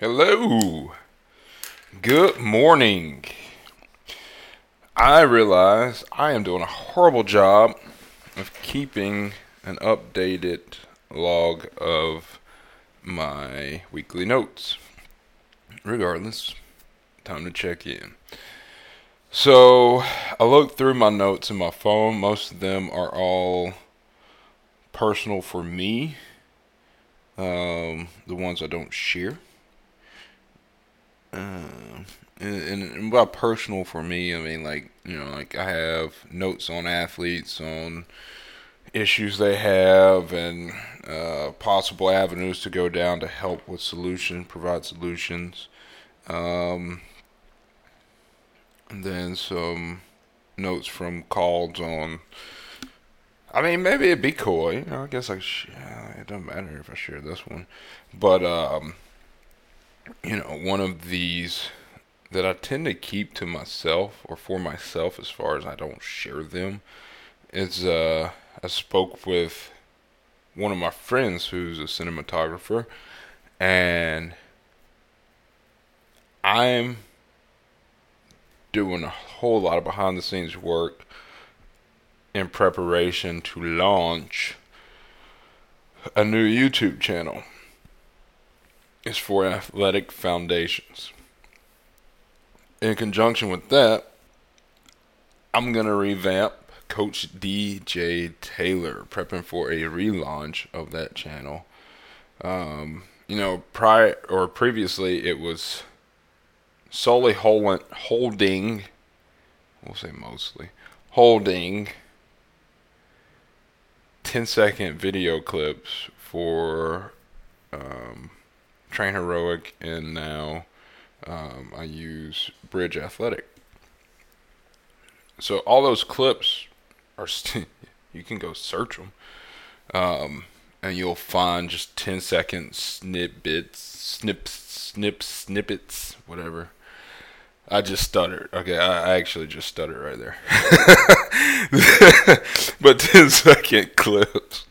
Hello. Good morning. I realize I am doing a horrible job of keeping an updated log of my weekly notes. Regardless, time to check in. So, I looked through my notes in my phone. Most of them are all personal for me. Um, the ones I don't share. Uh, and, and by personal for me, I mean like you know, like I have notes on athletes, on issues they have, and uh, possible avenues to go down to help with solution, provide solutions. Um, and then some notes from calls on. I mean, maybe it'd be cool. You know, I guess I. Sh- it doesn't matter if I share this one, but um, you know, one of these that I tend to keep to myself or for myself as far as I don't share them is uh, I spoke with one of my friends who's a cinematographer and I'm doing a whole lot of behind the scenes work in preparation to launch a new YouTube channel is for athletic foundations. In conjunction with that, I'm going to revamp Coach DJ Taylor, prepping for a relaunch of that channel. Um, you know, prior or previously, it was solely hold, holding, we'll say mostly, holding 10 second video clips for TrainHeroic, and now um, I use Bridge Athletic. So all those clips are st- you can go search them, um, and you'll find just 10 second snippets, snips, snips, snippets, whatever. I just stuttered. Okay, I, I actually just stuttered right there. but 10 second clips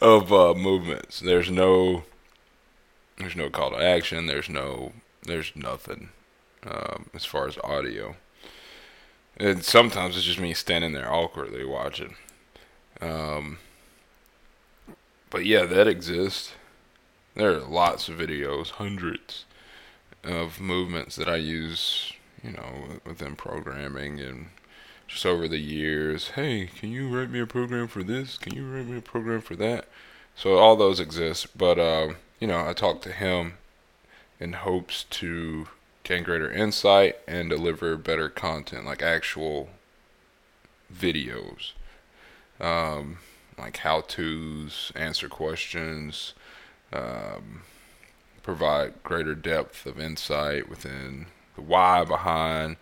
of uh, movements. There's no there's no call to action. There's no. There's nothing um, as far as audio. And sometimes it's just me standing there awkwardly watching. Um, but yeah, that exists. There are lots of videos, hundreds of movements that I use, you know, within programming and just over the years. Hey, can you write me a program for this? Can you write me a program for that? So all those exist, but um, you know, I talked to him in hopes to gain greater insight and deliver better content, like actual videos, um, like how tos, answer questions, um, provide greater depth of insight within the why behind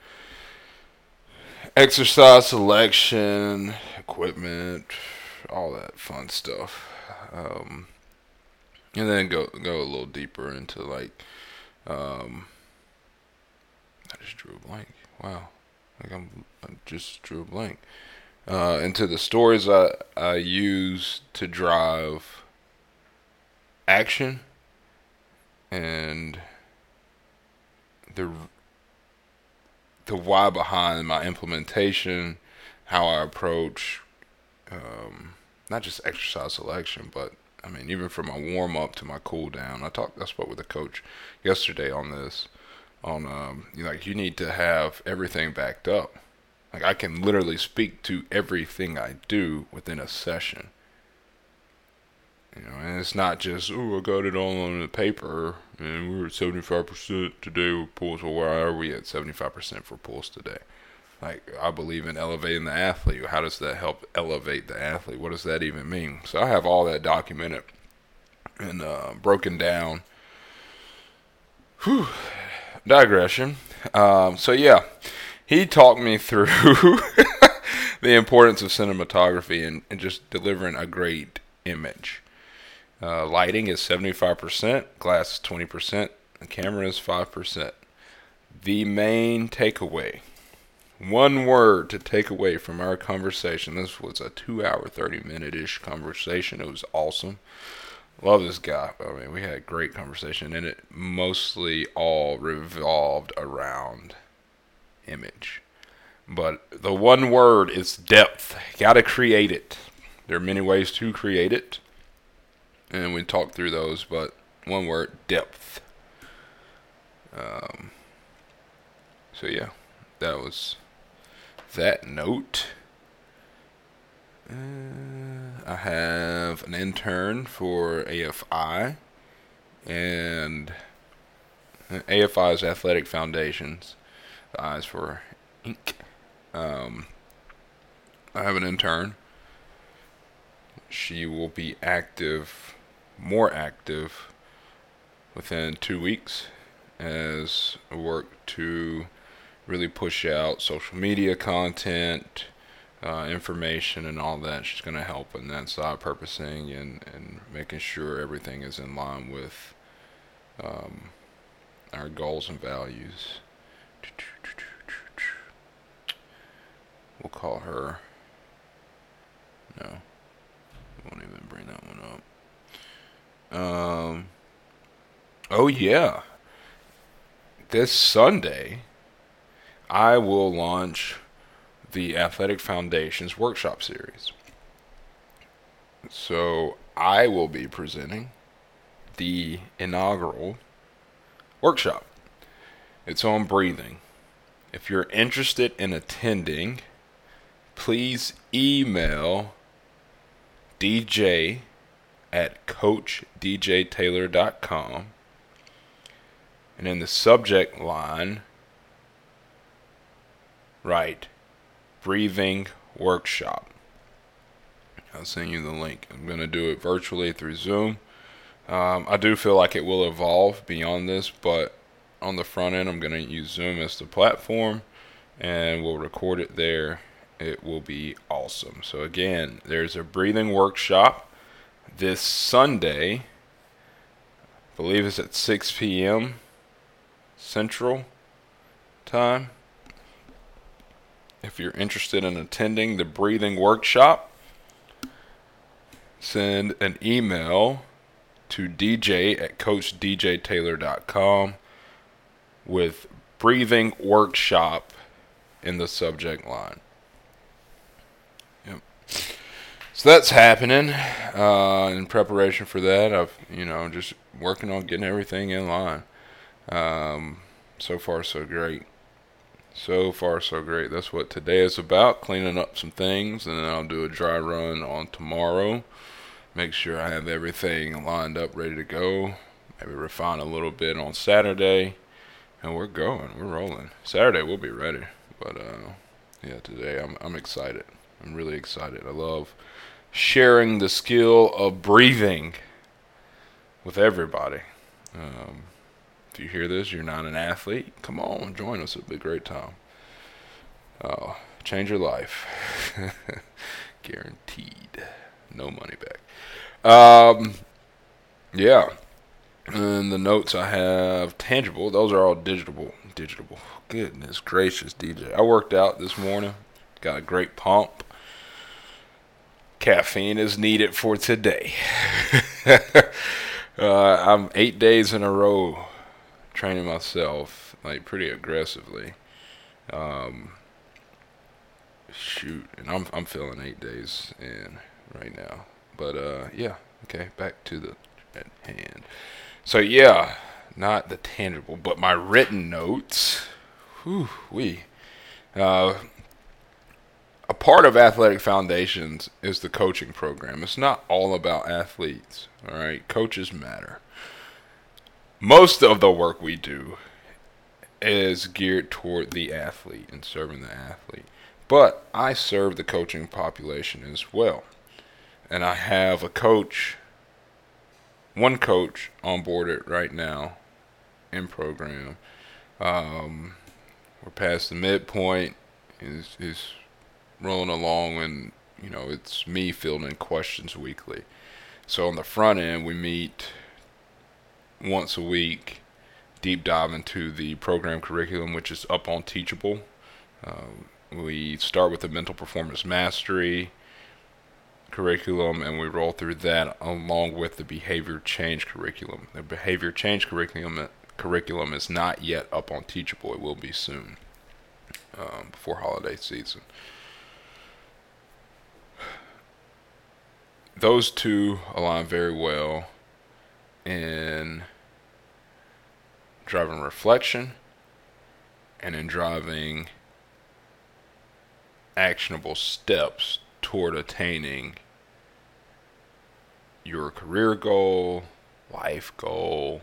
exercise selection, equipment, all that fun stuff. Um, and then go go a little deeper into like um I just drew a blank. Wow. Like I'm I just drew a blank. Uh, into the stories I I use to drive action and the the why behind my implementation, how I approach um, not just exercise selection, but I mean, even from my warm up to my cool down. I talked, I spoke with a coach yesterday on this. On um, you know, like you need to have everything backed up. Like I can literally speak to everything I do within a session. You know, and it's not just oh I got it all on the paper and we're at seventy five percent today with pulls. Well, where are we at seventy five percent for pulls today? Like I believe in elevating the athlete. How does that help elevate the athlete? What does that even mean? So I have all that documented and uh, broken down. Whew. Digression. Um, so yeah, he talked me through the importance of cinematography and, and, just delivering a great image. Uh, lighting is 75%, glass is 20%, the camera is 5%. The main takeaway one word to take away from our conversation. This was a two hour, 30 minute ish conversation. It was awesome. love this guy. I mean, we had a great conversation, and it mostly all revolved around image. But the one word is depth. Got to create it. There are many ways to create it, and we talked through those. But one word, depth. Um, so yeah, that was that note. Uh, I have an intern for AFI, and AFI is Athletic Foundations. The is for Inc. Um, I have an intern. She will be active, more active, within two weeks as I work to really push out social media content, uh, information, and all that. She's going to help in that side purposing and, and making sure everything is in line with um, our goals and values. We'll call her. No, won't even bring that one up. Um. Oh yeah. This Sunday, I will launch the Athletic Foundations workshop series. So I will be presenting the inaugural workshop. It's on breathing. If you're interested in attending, please email DJ at coachdjtaylor.com. And in the subject line, write breathing workshop. I'll send you the link. I'm going to do it virtually through Zoom. Um, I do feel like it will evolve beyond this, but on the front end, I'm going to use Zoom as the platform and we'll record it there it will be awesome. So, again, there's a breathing workshop this Sunday. I believe it's at 6 p.m. Central Time. If you're interested in attending the breathing workshop, send an email to dj at coachdjtaylor.com with breathing workshop in the subject line. So that's happening. Uh, in preparation for that, I've you know just working on getting everything in line. Um, so far, so great. So far, so great. That's what today is about. Cleaning up some things, and then I'll do a dry run on tomorrow. Make sure I have everything lined up, ready to go. Maybe refine a little bit on Saturday, and we're going. We're rolling. Saturday we'll be ready, but uh, yeah, today I'm I'm excited. I'm really excited. I love sharing the skill of breathing with everybody. Um, if you hear this, you're not an athlete, come on, join us. It'll be a great time. Uh, change your life. Guaranteed. No money back. Um, yeah. And the notes I have tangible, those are all digital. Digital. Goodness gracious, DJ. I worked out this morning. Got a great pump caffeine is needed for today. uh, I'm eight days in a row training myself like pretty aggressively. Um, shoot, and I'm I'm feeling eight days in right now. But uh, yeah, okay, back to the at hand. So yeah, not the tangible, but my written notes. Whew, we. Uh, a part of athletic foundations is the coaching program. It's not all about athletes, all right? Coaches matter. Most of the work we do is geared toward the athlete and serving the athlete. But I serve the coaching population as well. And I have a coach, one coach on board it right now in program. Um, we're past the midpoint. Is is rolling along and you know it's me fielding questions weekly so on the front end we meet once a week deep dive into the program curriculum which is up on Teachable um, we start with the mental performance mastery curriculum and we roll through that along with the behavior change curriculum. The behavior change curriculum curriculum is not yet up on Teachable. It will be soon, um, before holiday season. Those two align very well in driving reflection and in driving actionable steps toward attaining your career goal, life goal,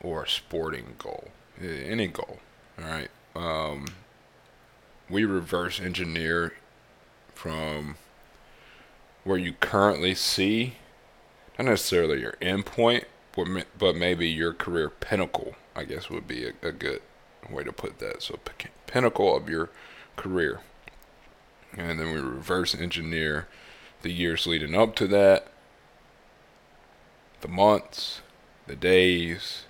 or sporting goal, any goal. All right. Um, we reverse engineer from where you currently see, not necessarily your endpoint, but, but maybe your career pinnacle, I guess would be a, a good way to put that. So, p- pinnacle of your career. And then we reverse engineer the years leading up to that, the months, the days,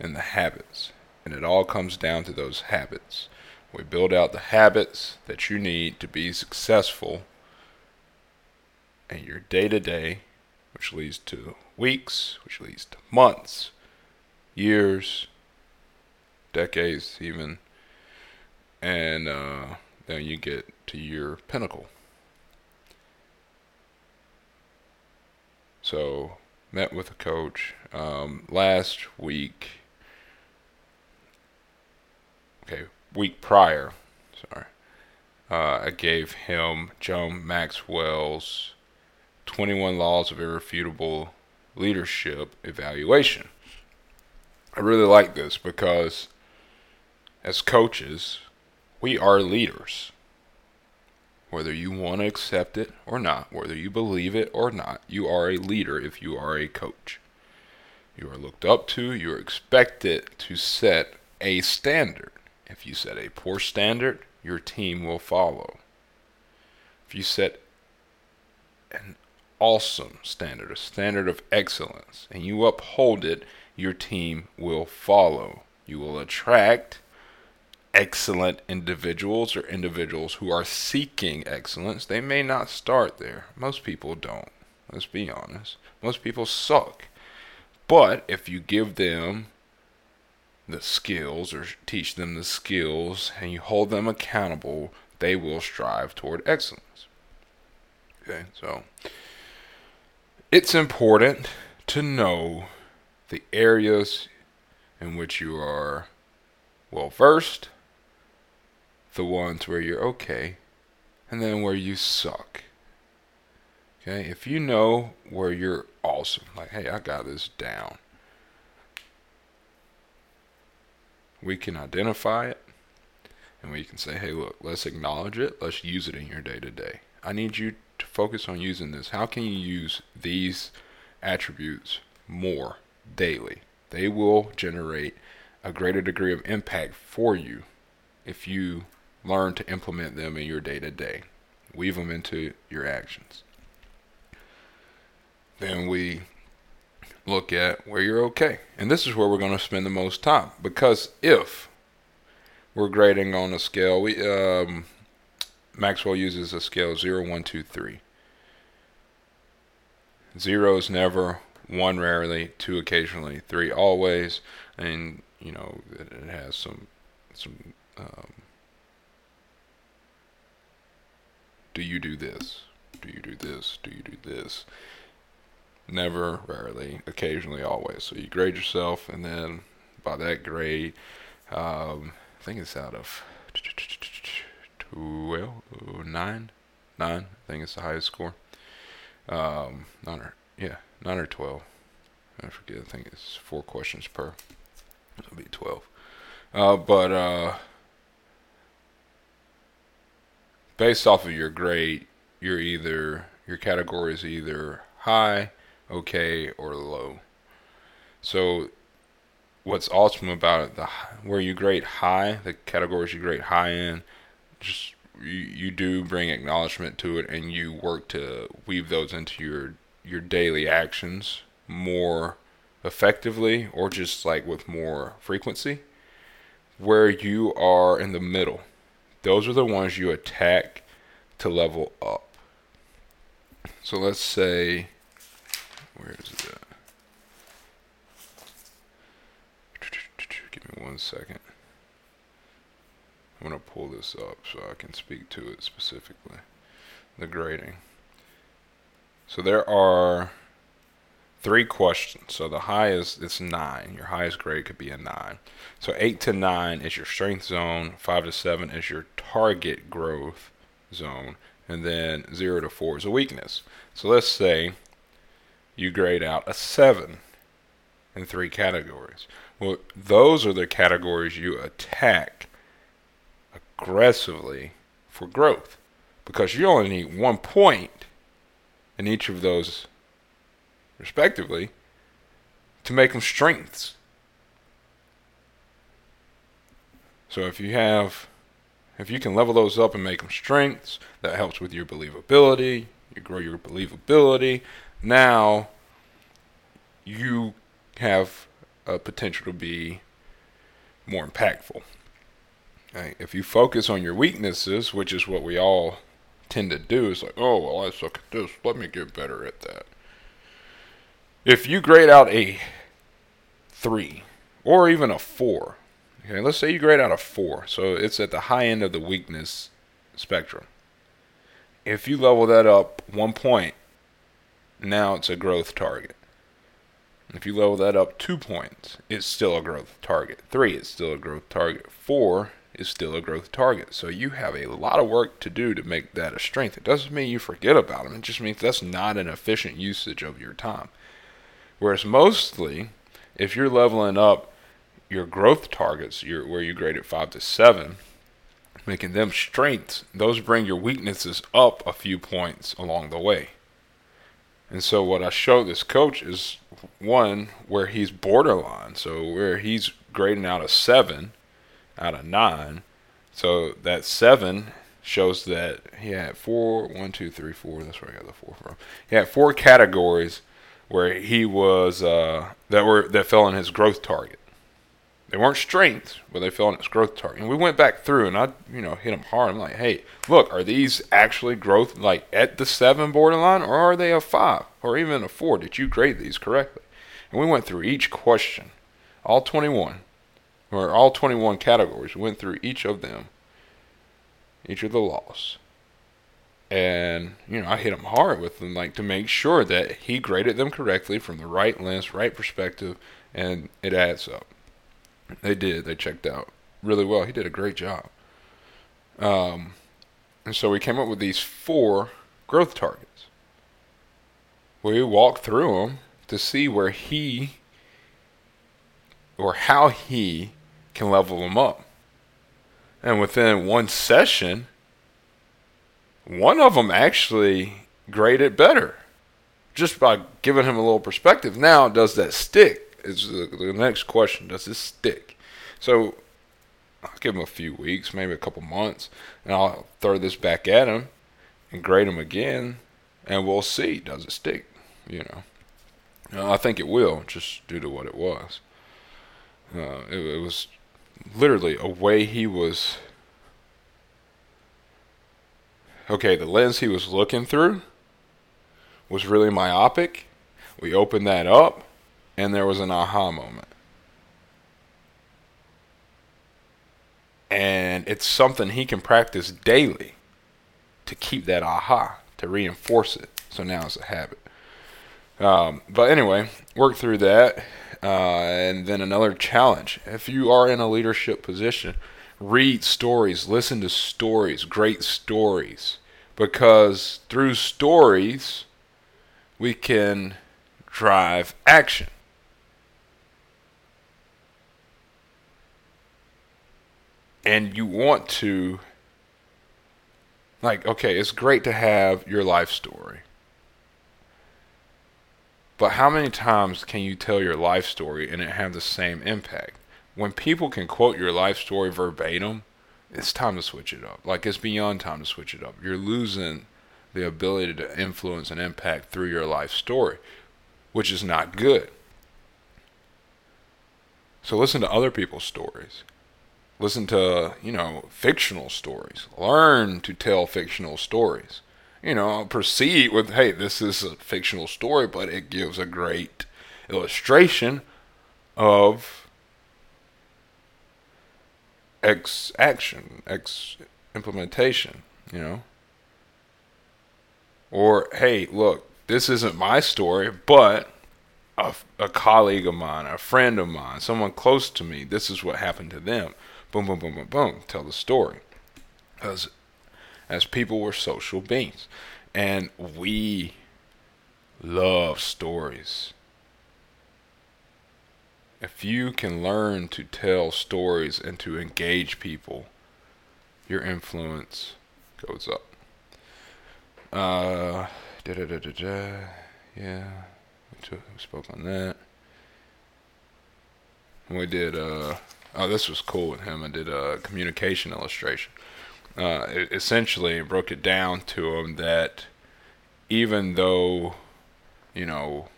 and the habits. And it all comes down to those habits. We build out the habits that you need to be successful in your day to day, which leads to weeks, which leads to months, years, decades, even. And uh, then you get to your pinnacle. So, met with a coach um, last week. Okay, week prior. Sorry. Uh, I gave him John Maxwell's 21 Laws of Irrefutable Leadership evaluation. I really like this because as coaches, we are leaders. Whether you want to accept it or not, whether you believe it or not, you are a leader if you are a coach. You are looked up to, you are expected to set a standard. If you set a poor standard, your team will follow. If you set an awesome standard, a standard of excellence, and you uphold it, your team will follow. You will attract excellent individuals or individuals who are seeking excellence. They may not start there. Most people don't. Let's be honest. Most people suck. But if you give them the skills or teach them the skills and you hold them accountable, they will strive toward excellence. Okay, so it's important to know the areas in which you are well versed, the ones where you're okay, and then where you suck. Okay, if you know where you're awesome, like, hey, I got this down, we can identify it and we can say, hey, look, let's acknowledge it, let's use it in your day to day. I need you to focus on using this. How can you use these attributes more daily? They will generate a greater degree of impact for you if you learn to implement them in your day to day. Weave them into your actions. Then we look at where you're okay. And this is where we're going to spend the most time because if we're grading on a scale, we um, Maxwell uses a scale 0, 1, 2, 3. Zero is never, one rarely, two occasionally, three always, and you know it has some some. Um, do you do this? Do you do this? Do you do this? Never, rarely, occasionally, always. So you grade yourself, and then by that grade, um, I think it's out of 12, 9, 9, I think it's the highest score. Um, 9 or, yeah, 9 or 12. I forget, I think it's four questions per. It'll be 12. Uh, but, uh, based off of your grade, you're either, your category is either high, okay, or low. So what's awesome about it, the where you grade high, the categories you grade high in, just you, you do bring acknowledgement to it, and you work to weave those into your your daily actions more effectively, or just like with more frequency. Where you are in the middle, those are the ones you attack to level up. So let's say, where is it? Give me one second. I'm going to pull this up so I can speak to it specifically. The grading. So there are three questions. So the highest it's nine. Your highest grade could be a nine. So eight to nine is your strength zone. Five to seven is your target growth zone, and then zero to four is a weakness. So let's say you grade out a seven in three categories. Well, those are the categories you attack aggressively for growth because you only need one point in each of those respectively, to make them strengths. So if you have, if you can level those up and make them strengths, that helps with your believability. You grow your believability. Now you have a potential to be more impactful. Right? If you focus on your weaknesses, which is what we all tend to do, it's like, oh, well, I suck at this. Let me get better at that. If you grade out a three or even a four, okay, let's say you grade out a four, so it's at the high end of the weakness spectrum. If you level that up one point, now it's a growth target. If you level that up two points, it's still a growth target. Three, it's still a growth target. Four is still a growth target. So you have a lot of work to do to make that a strength. It doesn't mean you forget about them. It just means that's not an efficient usage of your time. Whereas mostly, if you're leveling up your growth targets, where you grade at five to seven, making them strengths, those bring your weaknesses up a few points along the way. And so what I show this coach is one where he's borderline, so where he's grading out a seven out of nine. So that seven shows that he had four, one, two, three, four. That's where I got the four from. He had four categories where he was uh, that were that fell in his growth target. They weren't strengths, but they fell in his growth target. And we went back through, and I, you know, hit him hard. I'm like, hey, look, are these actually growth like at the seven borderline, or are they a five, or even a four? Did you grade these correctly? And we went through each question, all 21, or all 21 categories. We went through each of them, each of the laws and you know I hit him hard with them, like to make sure that he graded them correctly from the right lens, right perspective, and it adds up. They did. They checked out really well. He did a great job. Um, and so we came up with these four growth targets. We walked through them to see where he or how he can level them up. And within one session, one of them actually graded better just by giving him a little perspective. Now, does that stick? Is the, the next question. Does this stick? So I'll give him a few weeks, maybe a couple months, and I'll throw this back at him and grade him again, and we'll see. Does it stick? You know, I think it will, just due to what it was. Uh, it, it was literally a way he was okay, the lens he was looking through was really myopic. We opened that up, and there was an aha moment. And it's something he can practice daily to keep that aha, to reinforce it. So now it's a habit. Um, but anyway, work through that. Uh, and then another challenge. If you are in a leadership position, read stories, listen to stories, great stories, because through stories we can drive action. And you want to, like, okay, it's great to have your life story. But how many times can you tell your life story and it have the same impact? When people can quote your life story verbatim, it's time to switch it up. Like it's beyond time to switch it up. You're losing the ability to influence and impact through your life story, which is not good. So listen to other people's stories. Listen to, you know, fictional stories. Learn to tell fictional stories. you know, proceed with, hey, this is a fictional story, but it gives a great illustration of X action, X implementation, you know. Or, hey, look, this isn't my story, but a, a colleague of mine, a friend of mine, someone close to me, this is what happened to them. Boom, boom, boom, boom, boom. Tell the story. Because as people, we're social beings. And we love stories. If you can learn to tell stories and to engage people, your influence goes up. Uh, da da da da. Yeah, we, spoke on that. We did. Uh, oh, this was cool with him. I did a communication illustration. Uh, essentially broke it down to him that even though, you know,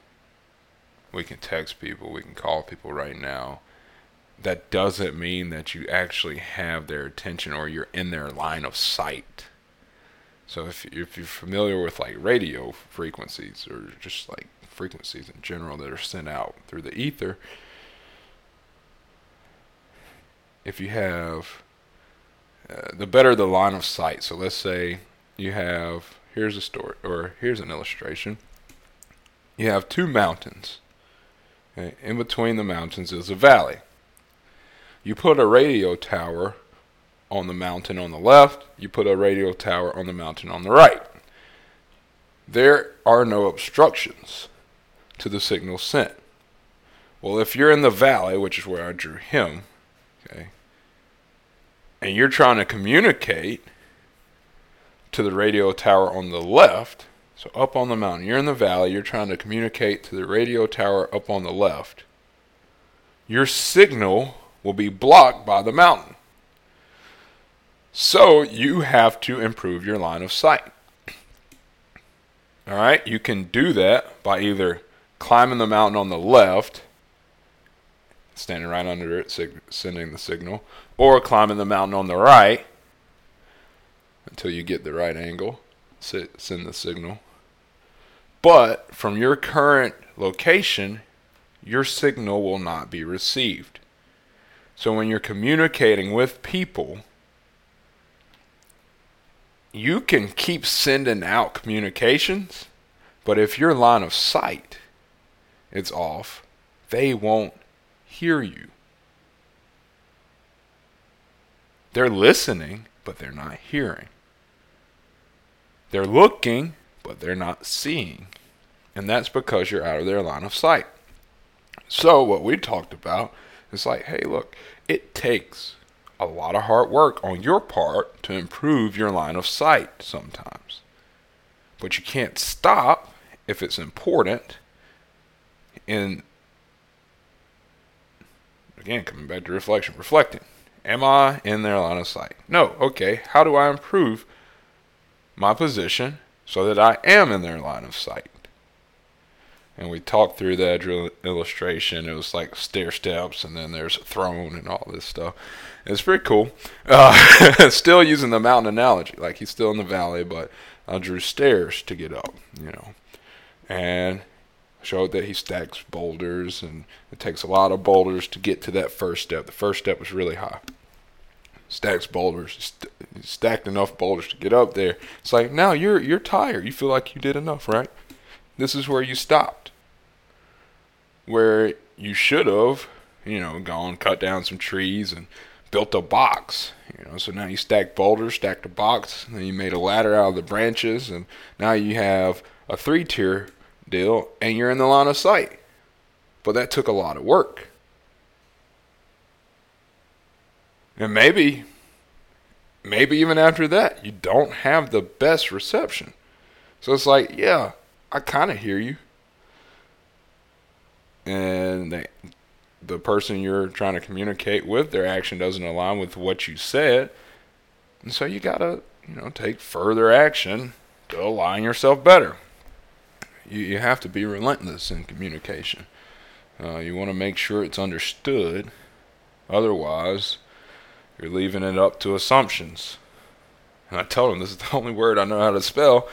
we can text people, we can call people right now, that doesn't mean that you actually have their attention or you're in their line of sight. So if if you're familiar with like radio frequencies or just like frequencies in general that are sent out through the ether, if you have uh, the better the line of sight. So let's say you have here's a story or here's an illustration. You have two mountains. In between the mountains is a valley. You put a radio tower on the mountain on the left, you put a radio tower on the mountain on the right. There are no obstructions to the signal sent. Well, if you're in the valley, which is where I drew him, okay, and you're trying to communicate to the radio tower on the left, so up on the mountain, you're in the valley, you're trying to communicate to the radio tower up on the left, your signal will be blocked by the mountain. So you have to improve your line of sight. All right, you can do that by either climbing the mountain on the left, standing right under it, sig- sending the signal, or climbing the mountain on the right until you get the right angle, sit, send the signal. But from your current location, your signal will not be received. So when you're communicating with people, you can keep sending out communications, but if your line of sight is off, they won't hear you. They're listening, but they're not hearing. They're looking, but they're not seeing. And that's because you're out of their line of sight. So, what we talked about is like, hey, look, it takes a lot of hard work on your part to improve your line of sight sometimes. But you can't stop if it's important. And again, coming back to reflection, reflecting. Am I in their line of sight? No. Okay. How do I improve my position so that I am in their line of sight? and we talked through that illustration. It was like stair steps, and then there's a throne and all this stuff. It's pretty cool. Uh, still using the mountain analogy, like he's still in the valley, but I drew stairs to get up, you know, and showed that he stacks boulders, and it takes a lot of boulders to get to that first step. The first step was really high. Stacks boulders, st- stacked enough boulders to get up there. It's like now you're you're tired. You feel like you did enough, right? This is where you stopped. Where you should have, you know, gone cut down some trees and built a box. You know, so now you stack boulders, stacked a box, and then you made a ladder out of the branches, and now you have a three tier deal, and you're in the line of sight. But that took a lot of work. And maybe, maybe even after that, you don't have the best reception. So it's like, yeah, I kind of hear you. And they, the person you're trying to communicate with, their action doesn't align with what you said. And so you got to, you know, take further action to align yourself better. You, you have to be relentless in communication. Uh, you want to make sure it's understood. Otherwise, you're leaving it up to assumptions. And I told him this is the only word I know how to spell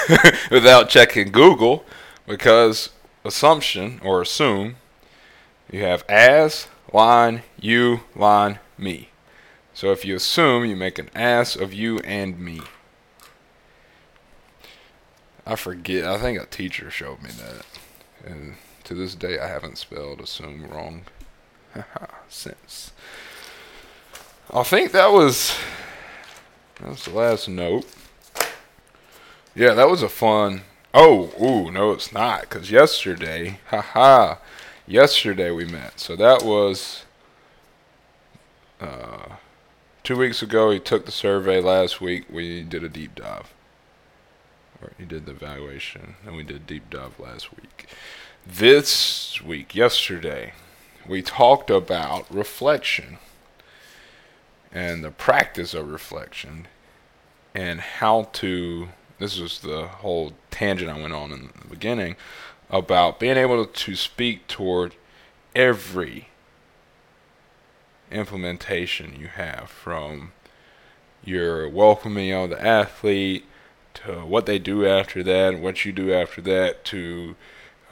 without checking Google because assumption or assume you have as, line, you, line, me. So if you assume, you make an ass of you and me. I forget. I think a teacher showed me that. And to this day, I haven't spelled assume wrong since. I think that was that was the last note. Yeah, that was a fun. Oh, ooh, no, it's not. Because yesterday, haha, yesterday we met. So that was uh, two weeks ago. He took the survey. Last week we did a deep dive. Or he did the evaluation, and we did a deep dive last week. This week, yesterday, we talked about reflection and the practice of reflection and how to this was the whole tangent I went on in the beginning about being able to speak toward every implementation you have from your welcoming of the athlete to what they do after that and what you do after that to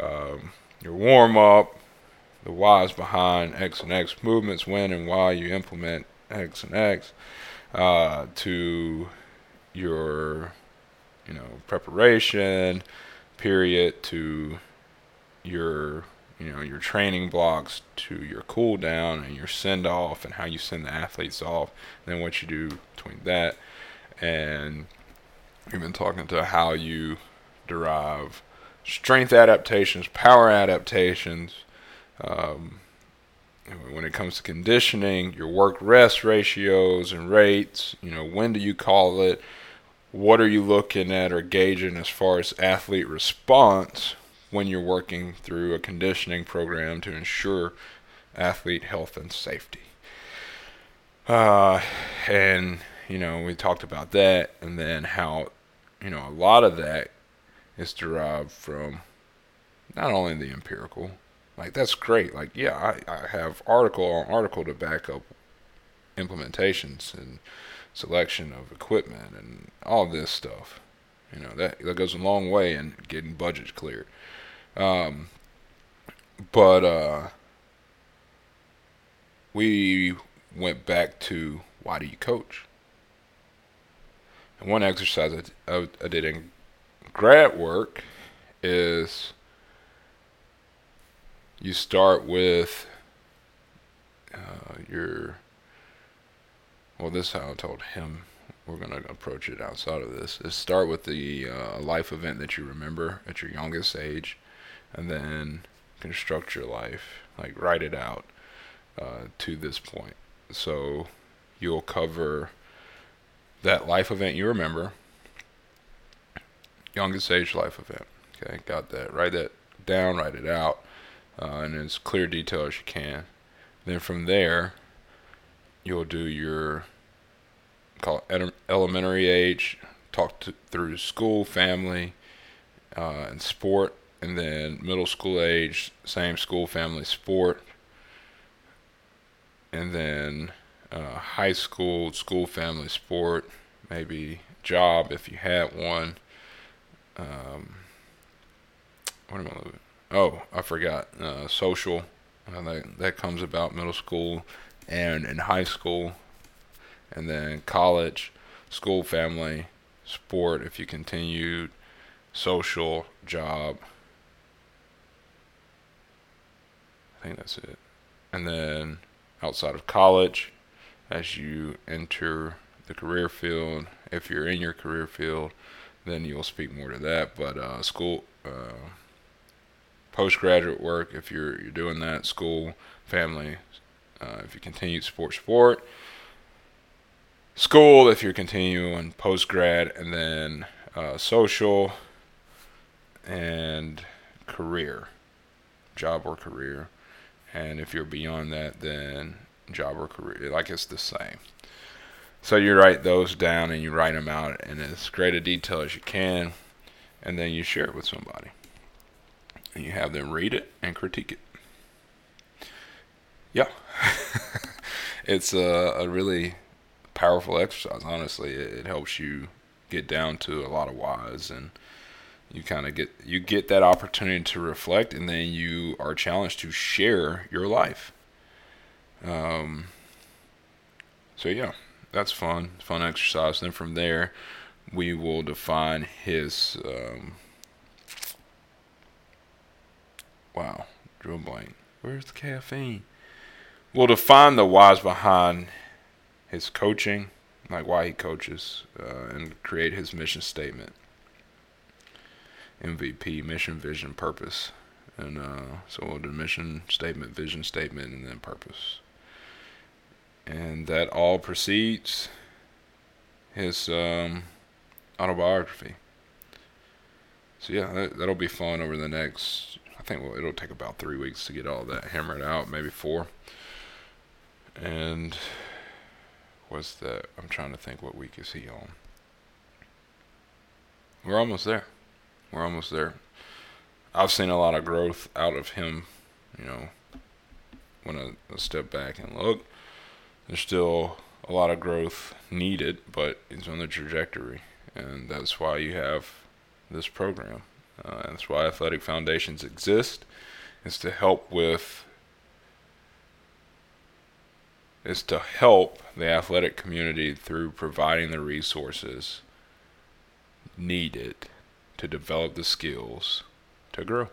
um, your warm up, the whys behind X and X movements, when and why you implement X and X, uh, to your, you know, preparation period, to your, you know, your training blocks, to your cool down and your send off, and how you send the athletes off, and then what you do between that, and we've been talking to how you derive strength adaptations, power adaptations. Um, when it comes to conditioning, your work rest ratios and rates, you know, when do you call it? What are you looking at or gauging as far as athlete response when you're working through a conditioning program to ensure athlete health and safety? Uh, and, you know, we talked about that and then how, you know, a lot of that is derived from not only the empirical, like that's great. Like yeah, I, I have article on article to back up implementations and selection of equipment and all this stuff. You know that that goes a long way in getting budgets cleared. Um, but uh, we went back to why do you coach? And one exercise I, I, I did in grad work is you start with uh, your well this is how i told him we're going to approach it outside of this is start with the uh, life event that you remember at your youngest age and then construct your life like write it out uh, to this point so you'll cover that life event you remember youngest age life event. Okay, got that. Write that down, write it out, uh, in as clear detail as you can. Then from there, you'll do your call it elementary age, talk to, through school, family, uh, and sport, and then middle school age, same school, family, sport, and then uh, high school, school, family, sport, maybe job if you had one um, what am I looking? Oh, I forgot. Uh, social. Uh, that that comes about middle school and in high school, and then college, school, family, sport. If you continued, social, job. I think that's it. And then outside of college, as you enter the career field, if you're in your career field, then you'll speak more to that. But uh, school, uh, postgraduate work, if you're you're doing that, school, family, uh, if you continue sport, sport, school, if you're continuing postgrad, and then uh, social and career, job or career, and if you're beyond that, then job or career, like it's the same. So you write those down and you write them out in as great a detail as you can, and then you share it with somebody. And you have them read it and critique it. Yeah. it's a, a really powerful exercise. Honestly, it, it helps you get down to a lot of whys and you kind of get you get that opportunity to reflect and then you are challenged to share your life um, so yeah that's fun fun exercise then from there we will define his um, wow drill blank where's the caffeine Well, to find the whys behind his coaching like why he coaches uh, and create his mission statement MVP, mission, vision, purpose. And uh, so we'll do mission statement, vision statement, and then purpose. And that all precedes his um, autobiography. So yeah, that, that'll be fun over the next. Think it'll take about three weeks to get all that hammered out, maybe four. And what's that? I'm trying to think. What week is he on? We're almost there. We're almost there. I've seen a lot of growth out of him. You know, when I, I step back and look, there's still a lot of growth needed, but he's on the trajectory, and that's why you have this program. Uh, that's why athletic foundations exist. Is to help with is to help the athletic community through providing the resources needed to develop the skills to grow.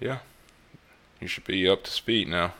Yeah. You should be up to speed now.